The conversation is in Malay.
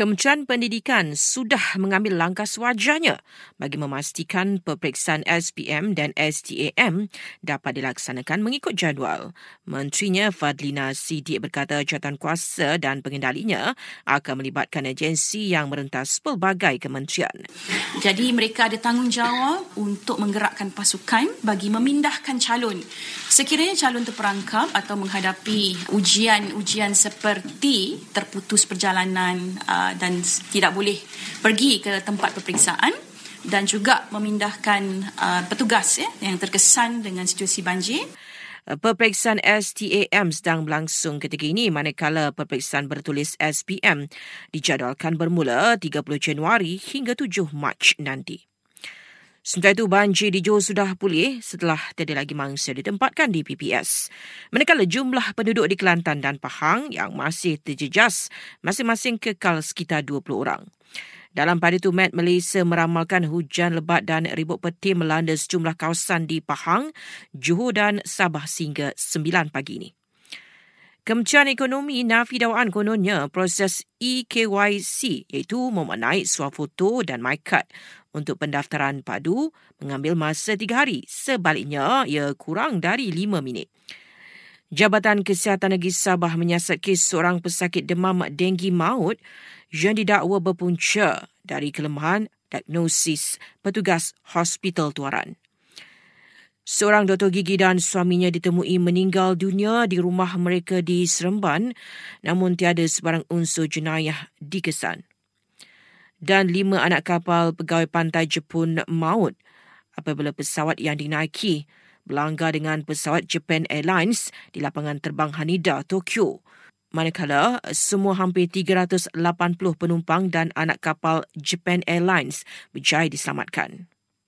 Kementerian Pendidikan sudah mengambil langkah sewajarnya bagi memastikan peperiksaan SPM dan STAM dapat dilaksanakan mengikut jadual. Menterinya Fadlina Sidik berkata jawatan kuasa dan pengendalinya akan melibatkan agensi yang merentas pelbagai kementerian. Jadi mereka ada tanggungjawab untuk menggerakkan pasukan bagi memindahkan calon. Sekiranya calon terperangkap atau menghadapi ujian-ujian seperti terputus perjalanan uh, dan tidak boleh pergi ke tempat peperiksaan dan juga memindahkan uh, petugas ya yang terkesan dengan situasi banjir. Peperiksaan STAM sedang berlangsung ketika ini manakala peperiksaan bertulis SPM dijadualkan bermula 30 Januari hingga 7 Mac nanti. Sementara itu, banjir di Johor sudah pulih setelah tiada lagi mangsa ditempatkan di PPS. Manakala jumlah penduduk di Kelantan dan Pahang yang masih terjejas masing-masing kekal sekitar 20 orang. Dalam pada itu, Met Malaysia meramalkan hujan lebat dan ribut peti melanda sejumlah kawasan di Pahang, Johor dan Sabah sehingga 9 pagi ini. Kementerian Ekonomi nafi dakwaan kononnya proses EKYC iaitu memaknai swafoto dan MyCard untuk pendaftaran padu mengambil masa tiga hari. Sebaliknya, ia kurang dari lima minit. Jabatan Kesihatan Negeri Sabah menyiasat kes seorang pesakit demam denggi maut yang didakwa berpunca dari kelemahan diagnosis petugas hospital tuaran. Seorang doktor gigi dan suaminya ditemui meninggal dunia di rumah mereka di Seremban namun tiada sebarang unsur jenayah dikesan. Dan lima anak kapal pegawai pantai Jepun maut apabila pesawat yang dinaiki berlanggar dengan pesawat Japan Airlines di lapangan terbang Haneda, Tokyo. Manakala semua hampir 380 penumpang dan anak kapal Japan Airlines berjaya diselamatkan.